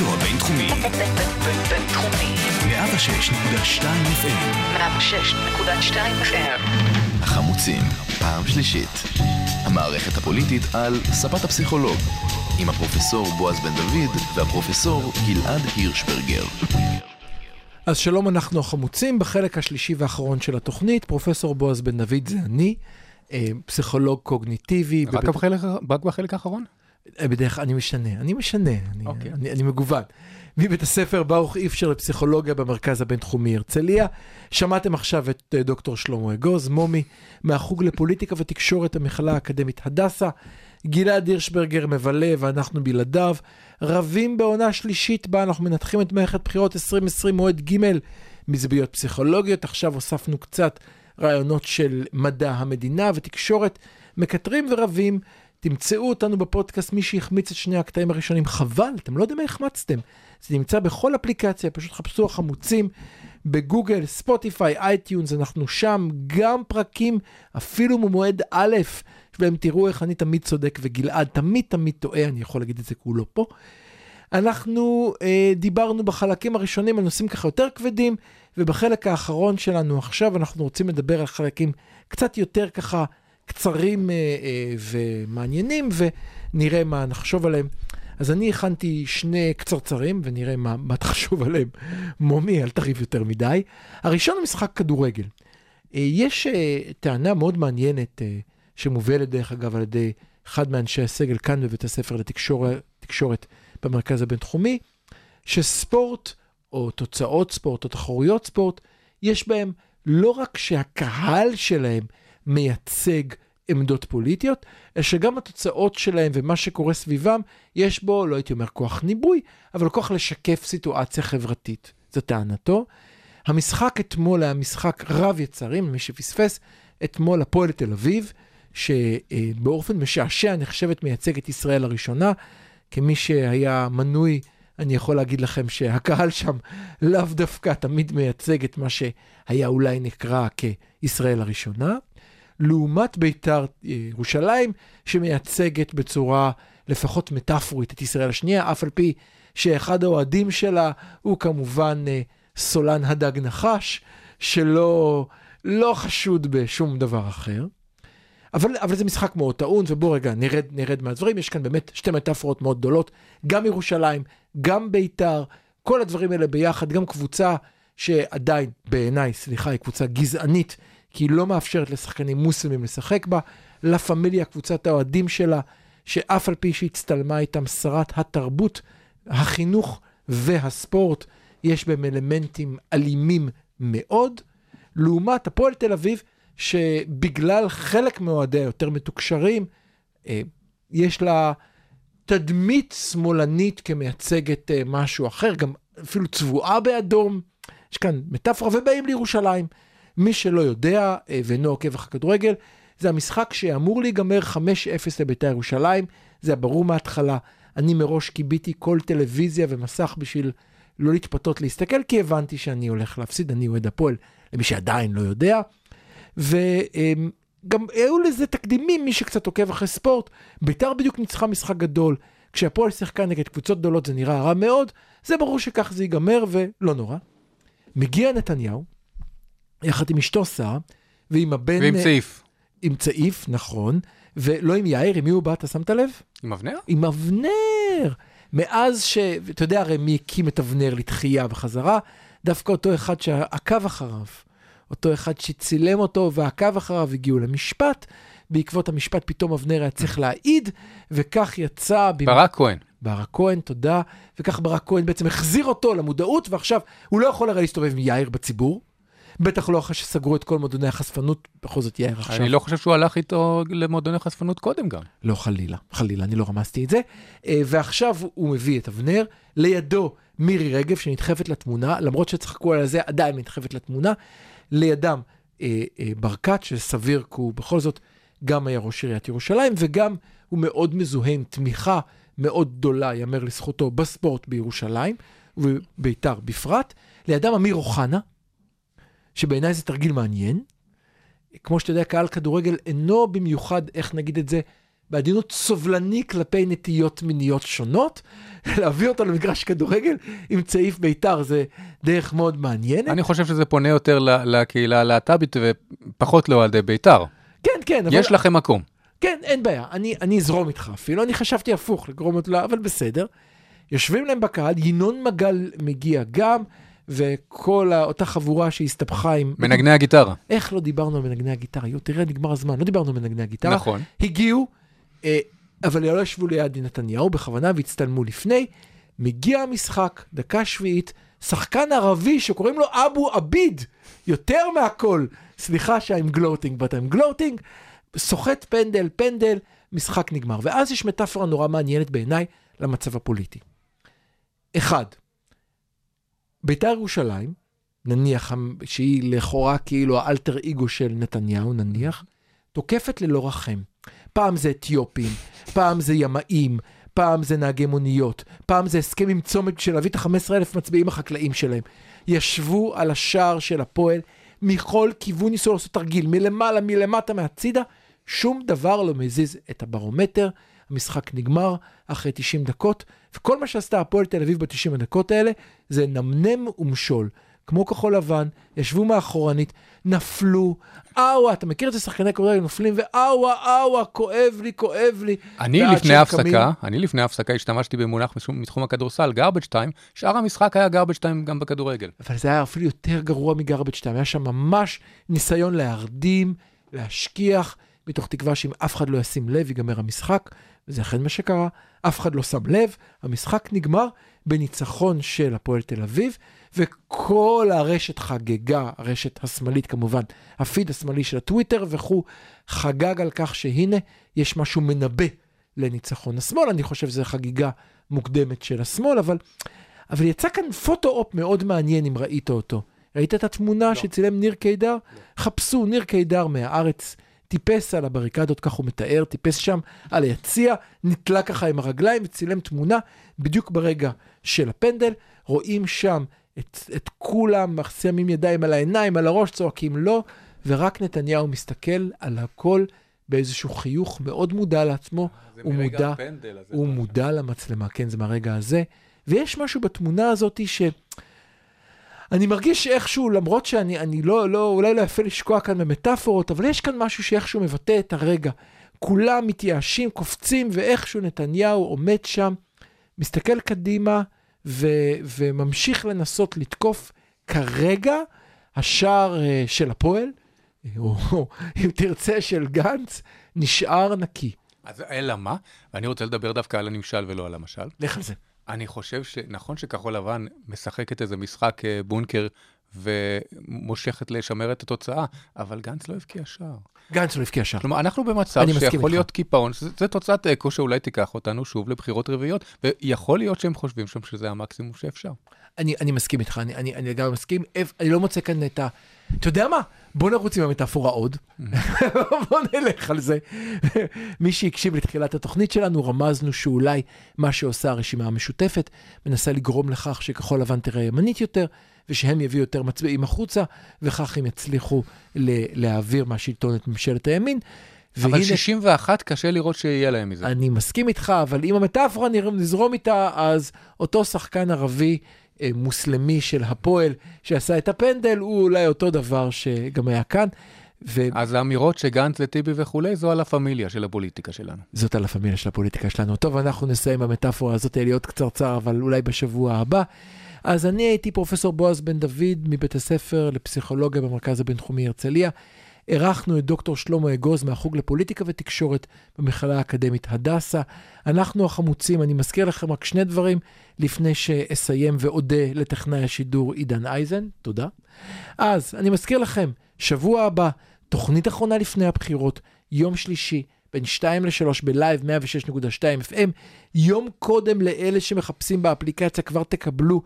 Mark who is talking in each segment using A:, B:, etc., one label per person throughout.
A: הרדיו הבינתחומי.
B: בינתחומי.
A: 106.2 FM.
B: 106.2 FM.
A: החמוצים, פעם שלישית. המערכת הפוליטית על ספת הפסיכולוג. עם הפרופסור בועז בן דוד והפרופסור גלעד הירשברגר.
C: אז שלום, אנחנו החמוצים בחלק השלישי והאחרון של התוכנית. פרופסור בועז בן דוד זה אני, אה, פסיכולוג קוגניטיבי.
D: רק
C: בבית-
D: בחלק, רק בחלק האחרון?
C: אה, בדרך כלל אני משנה, אני משנה, אני,
D: אוקיי.
C: אני, אני מגוון. מבית הספר ברוך איפשר לפסיכולוגיה במרכז הבינתחומי הרצליה. שמעתם עכשיו את אה, דוקטור שלמה אגוז, מומי, מהחוג לפוליטיקה ותקשורת המכללה האקדמית הדסה. גלעד הירשברגר מבלה ואנחנו בלעדיו. רבים בעונה שלישית בה אנחנו מנתחים את מערכת בחירות 2020 מועד ג' מזוויות פסיכולוגיות. עכשיו הוספנו קצת רעיונות של מדע המדינה ותקשורת. מקטרים ורבים. תמצאו אותנו בפודקאסט, מי שהחמיץ את שני הקטעים הראשונים, חבל, אתם לא יודעים מה החמצתם. זה נמצא בכל אפליקציה, פשוט חפשו החמוצים בגוגל, ספוטיפיי, iTunes, אנחנו שם, גם פרקים, אפילו ממועד א', ושם תראו איך אני תמיד צודק וגלעד תמיד תמיד טועה, אני יכול להגיד את זה כי הוא לא פה. אנחנו אה, דיברנו בחלקים הראשונים על נושאים ככה יותר כבדים, ובחלק האחרון שלנו עכשיו אנחנו רוצים לדבר על חלקים קצת יותר ככה קצרים אה, אה, ומעניינים, ונראה מה נחשוב עליהם. אז אני הכנתי שני קצרצרים, ונראה מה, מה תחשוב עליהם. מומי, אל תריב יותר מדי. הראשון הוא משחק כדורגל. אה, יש טענה מאוד מעניינת, שמובלת דרך אגב על ידי אחד מאנשי הסגל כאן בבית הספר לתקשורת תקשורת במרכז הבינתחומי, שספורט, או תוצאות ספורט, או תחרויות ספורט, יש בהם לא רק שהקהל שלהם מייצג עמדות פוליטיות, אלא שגם התוצאות שלהם ומה שקורה סביבם, יש בו, לא הייתי אומר כוח ניבוי, אבל כוח לשקף סיטואציה חברתית. זו טענתו. המשחק אתמול היה משחק רב יצרים, מי שפספס, אתמול הפועל תל אביב, שבאופן משעשע נחשבת מייצגת ישראל הראשונה. כמי שהיה מנוי, אני יכול להגיד לכם שהקהל שם לאו דווקא תמיד מייצג את מה שהיה אולי נקרא כישראל הראשונה. לעומת בית"ר אה, ירושלים, שמייצגת בצורה לפחות מטאפורית את ישראל השנייה, אף על פי שאחד האוהדים שלה הוא כמובן אה, סולן הדג נחש, שלא לא חשוד בשום דבר אחר. אבל, אבל זה משחק מאוד טעון, ובואו רגע נרד, נרד מהדברים, יש כאן באמת שתי מטאפורות מאוד גדולות, גם ירושלים, גם בית"ר, כל הדברים האלה ביחד, גם קבוצה שעדיין, בעיניי, סליחה, היא קבוצה גזענית, כי היא לא מאפשרת לשחקנים מוסלמים לשחק בה, לה פמיליה, קבוצת האוהדים שלה, שאף על פי שהצטלמה איתם שרת התרבות, החינוך והספורט, יש בהם אלמנטים אלימים מאוד, לעומת הפועל תל אביב, שבגלל חלק מאוהדיה יותר מתוקשרים, אה, יש לה תדמית שמאלנית כמייצגת אה, משהו אחר, גם אפילו צבועה באדום. יש כאן מטאפורה, ובאים לירושלים. מי שלא יודע אה, ואינו עוקב אחר כדורגל, זה המשחק שאמור להיגמר 5-0 לבית"ר ירושלים, זה היה ברור מההתחלה. אני מראש קיביתי כל טלוויזיה ומסך בשביל לא להתפתות להסתכל, כי הבנתי שאני הולך להפסיד, אני אוהד הפועל, למי שעדיין לא יודע. וגם היו לזה תקדימים, מי שקצת עוקב אחרי ספורט, בית"ר בדיוק ניצחה משחק גדול. כשהפועל שיחקה נגד קבוצות גדולות זה נראה רע מאוד, זה ברור שכך זה ייגמר ולא נורא. מגיע נתניהו, יחד עם אשתו שרה, ועם הבן...
D: ועם צעיף.
C: עם צעיף, נכון, ולא עם יאיר, עם מי הוא בא, אתה שמת לב?
D: עם אבנר?
C: עם אבנר. מאז ש... אתה יודע הרי מי הקים את אבנר לתחייה וחזרה? דווקא אותו אחד שעקב אחריו. אותו אחד שצילם אותו ועקב אחריו, הגיעו למשפט. בעקבות המשפט פתאום אבנר היה צריך להעיד, וכך יצא... במ-
D: ברק כהן.
C: ברק כהן, תודה. וכך ברק כהן בעצם החזיר אותו למודעות, ועכשיו הוא לא יכול הרי להסתובב עם יאיר בציבור. בטח לא אחרי שסגרו את כל מועדוני החשפנות, בכל זאת יאיר עכשיו.
D: אני לא חושב שהוא הלך איתו למועדוני חשפנות קודם גם.
C: לא, חלילה, חלילה, אני לא רמזתי את זה. אה, ועכשיו הוא מביא את אבנר, לידו מירי רגב שנדחפת לתמונה, למרות שצחקו על זה, עדיין נדחפת לתמונה. לידם אה, אה, ברקת, שסביר כי הוא בכל זאת גם היה ראש עיריית ירושלים, וגם הוא מאוד מזוהה עם תמיכה מאוד גדולה, יאמר לזכותו, בספורט בירושלים, ובית"ר בפרט. לידם אמיר אוחנה, שבעיניי זה תרגיל מעניין. כמו שאתה יודע, קהל כדורגל אינו במיוחד, איך נגיד את זה, בעדינות סובלני כלפי נטיות מיניות שונות, להביא אותו למגרש כדורגל עם צעיף בית"ר, זה דרך מאוד מעניינת.
D: אני חושב שזה פונה יותר לקהילה הלהט"בית ופחות לאוהדי בית"ר.
C: כן, כן, אבל...
D: יש לכם מקום.
C: כן, אין בעיה, אני, אני אזרום איתך אפילו, אני חשבתי הפוך, לגרום אותו, אבל בסדר. יושבים להם בקהל, ינון מגל מגיע גם, וכל אותה חבורה שהסתבכה עם...
D: מנגני הגיטרה.
C: איך לא דיברנו על מנגני הגיטרה? יו, תראה, נגמר הזמן, לא דיברנו על מנגני הגיטרה.
D: נכון.
C: הגיעו, אה, אבל לא ישבו ליד נתניהו בכוונה והצטלמו לפני. מגיע המשחק, דקה שביעית, שחקן ערבי שקוראים לו אבו עביד, יותר מהכל. סליחה ש I'm gloating, but I'm gloating, סוחט פנדל, פנדל, משחק נגמר. ואז יש מטאפורה נורא מעניינת בעיניי למצב הפוליטי. אחד, בית"ר ירושלים, נניח שהיא לכאורה כאילו האלטר אגו של נתניהו, נניח, תוקפת ללא רחם. פעם זה אתיופים, פעם זה ימאים, פעם זה נהגי מוניות, פעם זה הסכם עם צומת של להביא את ה-15,000 מצביעים החקלאים שלהם. ישבו על השער של הפועל, מכל כיוון ניסו לעשות תרגיל, מלמעלה, מלמטה, מהצידה, שום דבר לא מזיז את הברומטר. המשחק נגמר אחרי 90 דקות, וכל מה שעשתה הפועל תל אביב ב-90 הדקות האלה זה נמנם ומשול. כמו כחול לבן, ישבו מאחורנית, נפלו, אאווה, אתה מכיר את זה, שחקני כדורגל נופלים, ואאווה, אאווה, כואב לי, כואב לי.
D: אני לפני ההפסקה, אני לפני ההפסקה השתמשתי במונח מתחום הכדורסל, garbage time, שאר המשחק היה garbage time גם בכדורגל.
C: אבל זה היה אפילו יותר גרוע מגרבג' 2, היה שם ממש ניסיון להרדים, להשכיח, מתוך תקווה שאם אף אחד לא ישים לב, ייגמר המשחק, וזה אכן מה שקרה, אף אחד לא שם לב, המשחק נגמר בניצחון של הפועל תל אביב, וכל הרשת חגגה, הרשת השמאלית כמובן, הפיד השמאלי של הטוויטר וכו', חגג על כך שהנה, יש משהו מנבא לניצחון השמאל, אני חושב שזו חגיגה מוקדמת של השמאל, אבל אבל יצא כאן פוטו-אופ מאוד מעניין אם ראית אותו. ראית את התמונה לא. שצילם ניר קידר? לא. חפשו, ניר קידר מהארץ, טיפס על הבריקדות, כך הוא מתאר, טיפס שם על היציע, נתלה ככה עם הרגליים וצילם תמונה בדיוק ברגע של הפנדל. רואים שם את, את כולם שמים ידיים על העיניים, על הראש, צועקים לא, ורק נתניהו מסתכל על הכל באיזשהו חיוך מאוד מודע לעצמו. הוא מודע, הוא מודע למצלמה, כן, זה מהרגע הזה. ויש משהו בתמונה הזאת ש... אני מרגיש איכשהו, למרות שאני אני לא, לא, אולי לא יפה לשקוע כאן במטאפורות, אבל יש כאן משהו שאיכשהו מבטא את הרגע. כולם מתייאשים, קופצים, ואיכשהו נתניהו עומד שם, מסתכל קדימה ו, וממשיך לנסות לתקוף. כרגע השער uh, של הפועל, או אם תרצה של גנץ, נשאר נקי.
D: אז אלא מה? ואני רוצה לדבר דווקא על הנמשל ולא על המשל.
C: לך על זה.
D: אני חושב שנכון שכחול לבן משחקת איזה משחק אה, בונקר ומושכת לשמר את התוצאה, אבל גנץ לא הבקיע שער.
C: גנץ לא הבקיע שער.
D: כלומר, אנחנו במצב שיכול
C: איתך.
D: להיות קיפאון, זה תוצאת אקו שאולי תיקח אותנו שוב לבחירות רביעיות, ויכול להיות שהם חושבים שם שזה המקסימום שאפשר.
C: אני, אני מסכים איתך, אני, אני, אני גם מסכים, איפ- אני לא מוצא כאן את ה... אתה יודע מה? בוא נרוץ עם המטאפורה עוד. בוא נלך על זה. מי שהקשיב לתחילת התוכנית שלנו, רמזנו שאולי מה שעושה הרשימה המשותפת, מנסה לגרום לכך שכחול לבן תראה ימנית יותר, ושהם יביאו יותר מצביעים החוצה, וכך הם יצליחו להעביר מהשלטון את ממשלת הימין.
D: אבל
C: והנה-
D: 61 קשה לראות שיהיה להם מזה.
C: אני מסכים איתך, אבל אם המטאפורה נזרום איתה, אז אותו שחקן ערבי אה, מוסלמי של הפועל שעשה את הפנדל, הוא אולי אותו דבר שגם היה כאן. וזאת
D: אז האמירות שגנץ וטיבי וכולי, זו על הפמיליה של הפוליטיקה שלנו.
C: על הפמיליה של הפוליטיקה שלנו. טוב, אנחנו נסיים במטאפורה הזאת, עוד קצרצר, אבל אולי בשבוע הבא. אז אני הייתי פרופסור בועז בן דוד מבית הספר לפסיכולוגיה במרכז הבינתחומי הרצליה. אירחנו את דוקטור שלמה אגוז מהחוג לפוליטיקה ותקשורת במכללה האקדמית הדסה. אנחנו החמוצים, אני מזכיר לכם רק שני דברים לפני שאסיים ואודה לטכנאי השידור עידן אייזן, תודה. אז אני מזכיר לכם, שבוע הבא, תוכנית אחרונה לפני הבחירות, יום שלישי, בין 2 ל-3 בלייב 106.2 FM. יום קודם לאלה שמחפשים באפליקציה כבר תקבלו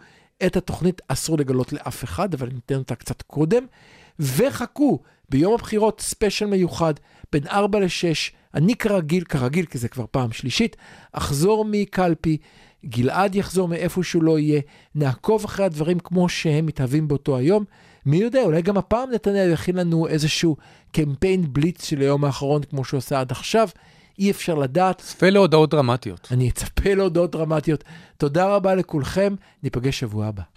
C: את התוכנית, אסור לגלות לאף אחד, אבל ניתן אותה קצת קודם. וחכו, ביום הבחירות ספיישל מיוחד, בין 4 ל-6, אני כרגיל, כרגיל, כי זה כבר פעם שלישית, אחזור מקלפי, גלעד יחזור מאיפה שהוא לא יהיה, נעקוב אחרי הדברים כמו שהם מתהווים באותו היום. מי יודע, אולי גם הפעם נתנאל יכין לנו איזשהו קמפיין בליץ של היום האחרון, כמו שהוא עשה עד עכשיו. אי אפשר לדעת.
D: צפה להודעות דרמטיות.
C: אני אצפה להודעות דרמטיות. תודה רבה לכולכם, ניפגש שבוע הבא.